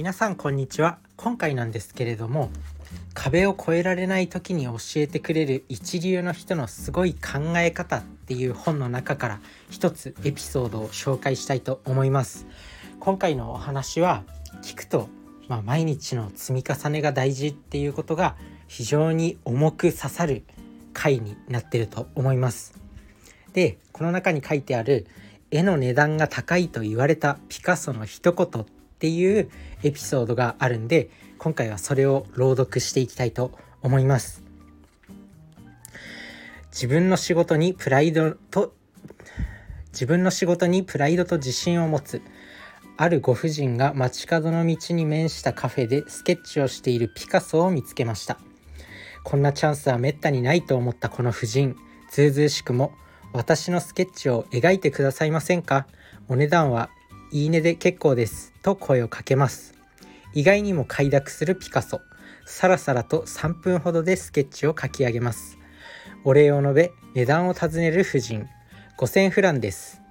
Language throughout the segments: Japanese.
皆さんこんにちは。今回なんですけれども壁を越えられない時に教えてくれる一流の人のすごい考え方っていう本の中から一つエピソードを紹介したいと思います。今回のお話は聞くと、まあ、毎日の積み重ねが大事っていうことが非常に重く刺さる回になってると思います。でこの中に書いてある絵の値段が高いと言われたピカソの一言っっていうエピソードがあるんで今回はそれを朗読していきたいと思います。自分の仕事にプライドと自分の仕事にプライドと自信を持つあるご婦人が街角の道に面したカフェでスケッチをしているピカソを見つけました。こんなチャンスはめったにないと思ったこの婦人。ずうずうしくも私のスケッチを描いてくださいませんか？お値段はいいねで結構ですと声をかけます。意外にも快諾するピカソ。さらさらと3分ほどでスケッチを描き上げます。お礼を述べ値段を尋ねる婦人。5000フランです。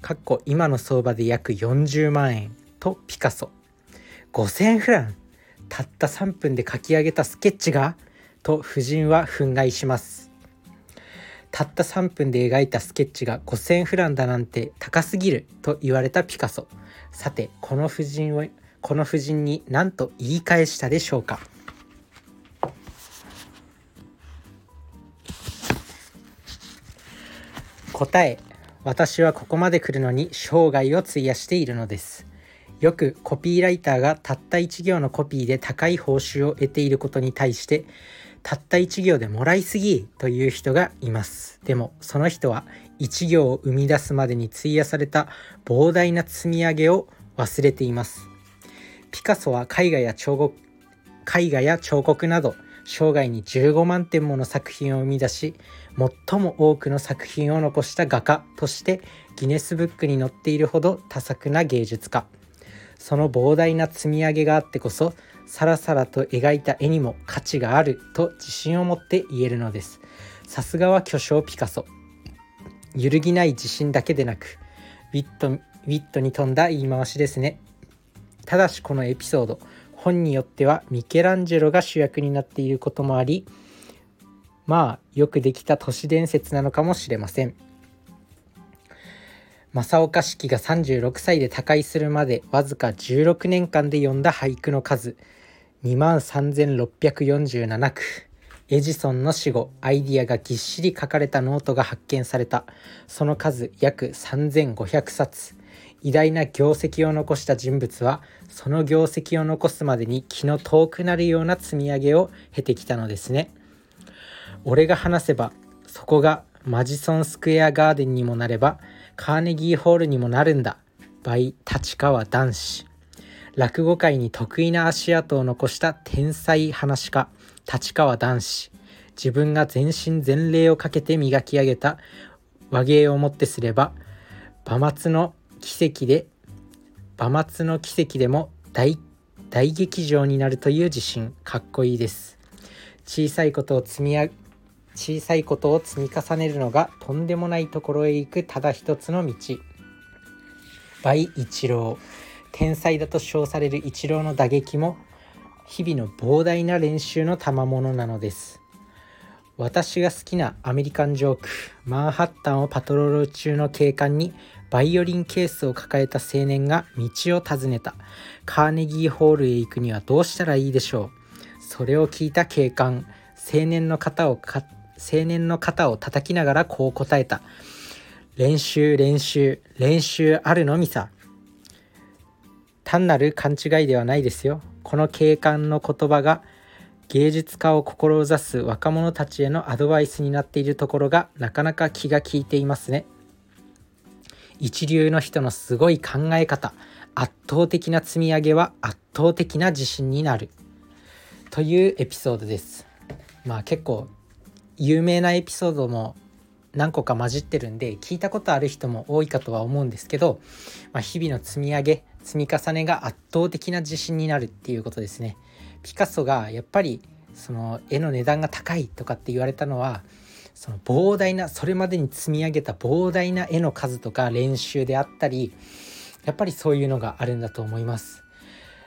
かっこ今の相場で約40万円とピカソ。5000フランたった3分で描き上げたスケッチが？と夫人は憤慨します。たった3分で描いたスケッチが5000フランだなんて高すぎると言われたピカソ。さてこの夫人をこの夫人に何と言い返したでしょうか？答え。私はここまで来るのに生涯を費やしているのです。よくコピーライターがたった1行のコピーで高い報酬を得ていることに対してたった1行でもらいすぎという人がいます。でもその人は1行を生み出すまでに費やされた膨大な積み上げを忘れています。ピカソは絵画や彫刻絵画や彫刻など生涯に15万点もの作品を生み出し最も多くの作品を残した画家としてギネスブックに載っているほど多作な芸術家。その膨大な積み上げがあってこそさらさらと描いた絵にも価値があると自信を持って言えるのです。さすがは巨匠ピカソ。揺るぎない自信だけでなくウィットウィットに富んだ言い回しですね。ただしこのエピソード本によってはミケランジェロが主役になっていることもありまあよくできた都市伝説なのかもしれません。正岡子規が36歳で他界するまでわずか16年間で読んだ俳句の数。2万3647句。エジソンの死後アイディアがぎっしり書かれたノートが発見された。その数約3500冊。偉大な業績を残した人物はその業績を残すまでに気の遠くなるような積み上げを経てきたのですね。俺が話せばそこがマジソンスクエアガーデンにもなればカーネギーホールにもなるんだ。by 立川男子。落語界に得意な足跡を残した天才話家立川男子。自分が全身全霊をかけて磨き上げた和芸をもってすれば馬末の奇跡で馬末の奇跡でも大大劇場になるという自信かっこいいです小さいことを積み上小さいことを積み重ねるのがとんでもないところへ行くただ一つの道倍一郎天才だと称される一郎の打撃も日々の膨大な練習の賜物なのです私が好きなアメリカンジョークマンハッタンをパトロール中の警官にバイオリンケースを抱えた青年が道を尋ねた。カーネギーホールへ行くにはどうしたらいいでしょう。それを聞いた警官、青年の肩を青年の肩を叩きながらこう答えた。練習練習練習あるの？みさ。単なる勘違いではないですよ。この警官の言葉が芸術家を志す若者たちへのアドバイスになっているところがなかなか気が利いていますね。一流の人のすごい考え方圧倒的な積み上げは圧倒的な自信になるというエピソードですまあ結構有名なエピソードも何個か混じってるんで聞いたことある人も多いかとは思うんですけど、まあ、日々の積み上げ積み重ねが圧倒的な自信になるっていうことですね。ピカソがやっぱりその絵の値段が高いとかって言われたのはその膨大なそれまでに積み上げた膨大な絵の数とか練習であったりやっぱりそういうのがあるんだと思います。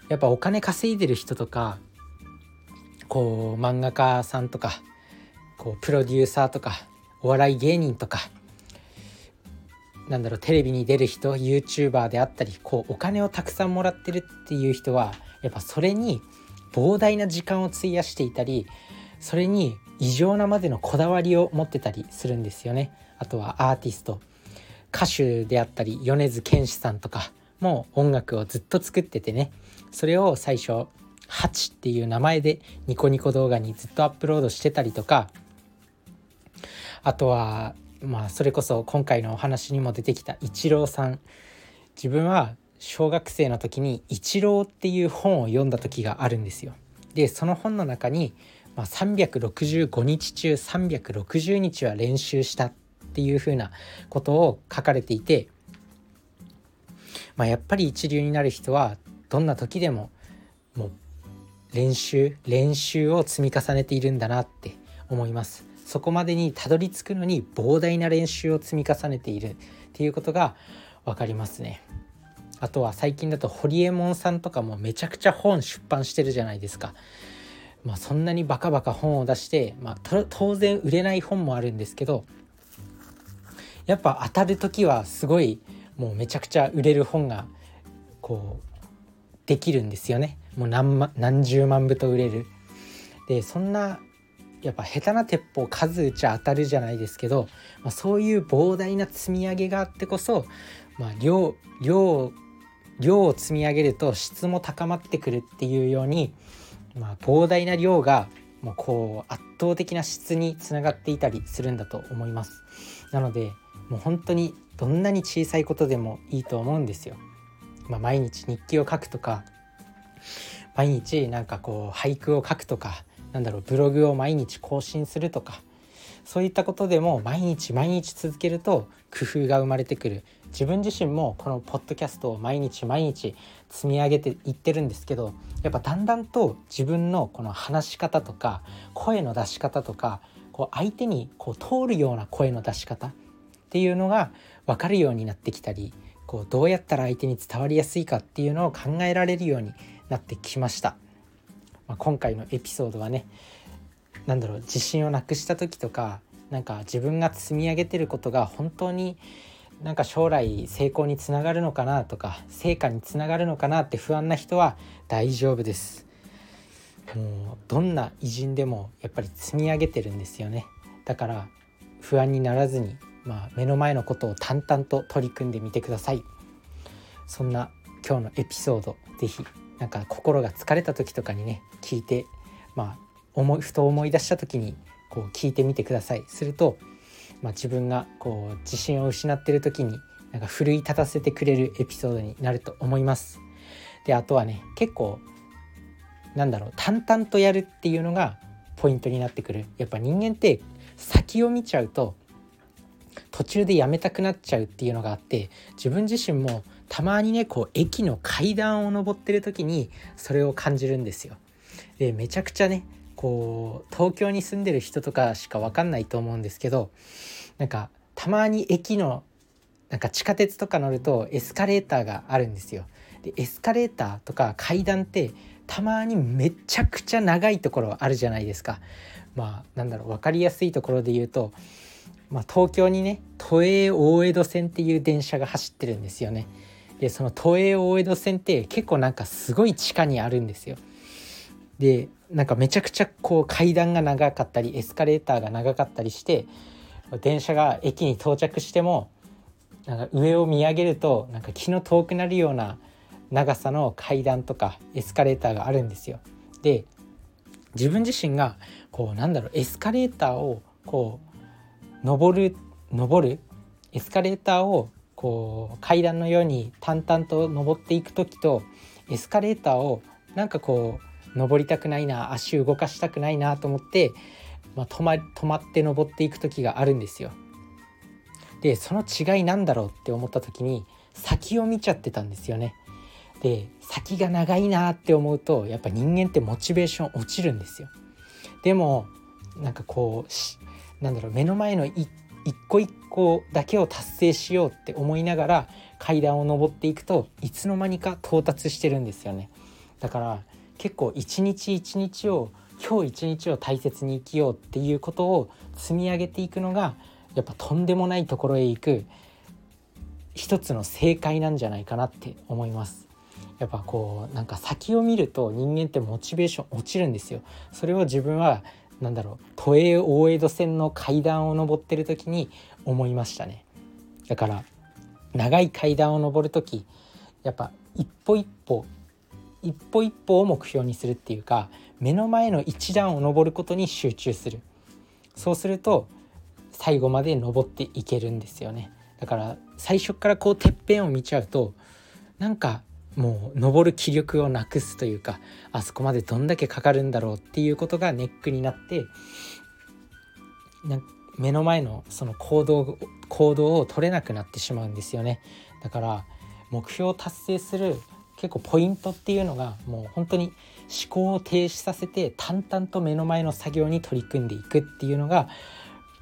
やっぱお金稼いでる人とかこう漫画家さんとかこうプロデューサーとかお笑い芸人とかなんだろうテレビに出る人 YouTuber であったりこうお金をたくさんもらってるっていう人はやっぱそれに膨大な時間を費やしていたりそれに異常なまでのこだわりを持ってたりするんですよね。あとはアーティスト歌手であったり米津玄師さんとかも音楽をずっと作っててねそれを最初「ハチ」っていう名前でニコニコ動画にずっとアップロードしてたりとかあとはまあそれこそ今回のお話にも出てきたイチローさん自分は小学生の時に「イチロー」っていう本を読んだ時があるんですよ。でその本の中に、まあ、365日中360日は練習したっていうふうなことを書かれていて、まあ、やっぱり一流になる人はどんな時でももう練習練習を積み重ねているんだなって思います。そこまでにたどり着くのに膨大な練習を積み重ねているっていうことが分かりますね。あとは最近だとホリエモンさんとかもめちゃくちゃ本出版してるじゃないですか。まあ、そんなにバカバカ本を出して、まあ、当然売れない本もあるんですけどやっぱ当たる時はすごいもうめちゃくちゃ売れる本がこうできるんですよね。もう何何十万部と売れる。でそんなやっぱ下手な鉄砲数打ち当たるじゃないですけど、まあ、そういう膨大な積み上げがあってこそ、まあ、量量量を積み上げると質も高まってくるっていうように、まあ、膨大な量がもうこう圧倒的な質につながっていたりするんだと思います。なのでもう本当にどんなに小さいことでもいいと思うんですよ。まあ、毎日日記を書くとか毎日なんかこう俳句を書くとかなんだろうブログを毎日更新するとかそういったことでも毎日毎日続けると工夫が生まれてくる自分自身もこのポッドキャストを毎日毎日積み上げていってるんですけどやっぱだんだんと自分のこの話し方とか声の出し方とかこう相手にこう通るような声の出し方っていうのが分かるようになってきたりこうどうやったら相手に伝わりやすいかっていうのを考えられるようになってきました。まあ、今回のエピソードはね何だろう自信をなくした時とかなんか自分が積み上げてることが本当になんか将来成功につながるのかなとか成果につながるのかなって不安な人は大丈夫です。もうどんな偉人でもやっぱり積み上げてるんですよね。だから不安にならずに、まあ、目の前のことを淡々と取り組んでみてください。そんな今日のエピソード是非なんか心が疲れた時とかにね聞いてまあ思いふと思い出した時にこう聞いてみてください。すると、まあ、自分がこう自信を失ってる時になんか奮い立たせてくれるエピソードになると思います。であとはね結構なんだろう淡々とやるっていうのがポイントになってくる。やっぱ人間って先を見ちゃうと途中でやめたくなっちゃうっていうのがあって自分自身もたまにねこう駅の階段を上ってる時にそれを感じるんですよ。でめちゃくちゃねこう東京に住んでる人とかしか分かんないと思うんですけどなんかたまに駅のなんか地下鉄とか乗るとエスカレーターがあるんですよ。でエスカレーターとか階段ってたまにめちゃくちゃ長いところあるじゃないですか。まあなんだろう分かりやすいところで言うと、まあ、東京にね都営大江戸線っていう電車が走ってるんですよね。でその都営大江戸線って結構なんかすごい地下にあるんですよ。でなんかめちゃくちゃこう階段が長かったりエスカレーターが長かったりして電車が駅に到着してもなんか上を見上げるとなんか気の遠くなるような長さの階段とかエスカレーターがあるんですよ。で自分自身がこうなんだろうエスカレーターをこう登る登るエスカレーターをこう階段のように淡々と登っていく時とエスカレーターをなんかこう登りたくないな足動かしたくないなと思って、まあ、止ま止まって登っていく時があるんですよ。でその違いなんだろうって思った時に先を見ちゃってたんですよね。で先が長いなって思うとやっぱ人間ってモチベーション落ちるんですよ。でもなんかこうなんだろう目の前の一一個一個だけを達成しようって思いながら階段を上っていくといつの間にか到達してるんですよね。だから結構一日一日を今日一日を大切に生きようっていうことを積み上げていくのがやっぱとんでもないところへ行く一つの正解なんじゃないかなって思います。やっぱこうなんか先を見ると人間ってモチベーション落ちるんですよ。それを自分はなんだろう都営大江戸線の階段を上ってる時に思いましたね。だから長い階段を上る時やっぱ一歩一歩一歩一歩を目標にするっていうか目の前の一段を登ることに集中するそうすると最後まで登っていけるんですよねだから最初からこうてっぺんを見ちゃうとなんかもう登る気力をなくすというかあそこまでどんだけかかるんだろうっていうことがネックになって目の前のその行動行動を取れなくなってしまうんですよねだから目標を達成する結構ポイントっていうのがもう本当に思考を停止させて淡々と目の前の作業に取り組んでいくっていうのが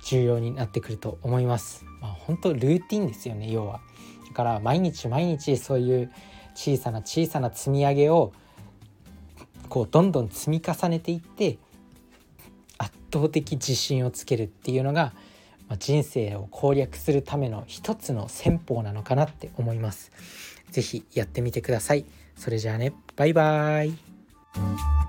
重要になってくると思います。まあ、本当ルーティンですよね要は。だから毎日毎日そういう小さな小さな積み上げをこうどんどん積み重ねていって圧倒的自信をつけるっていうのが、まあ、人生を攻略するための一つの戦法なのかなって思います。是非やってみてください。それじゃあねバイバーイ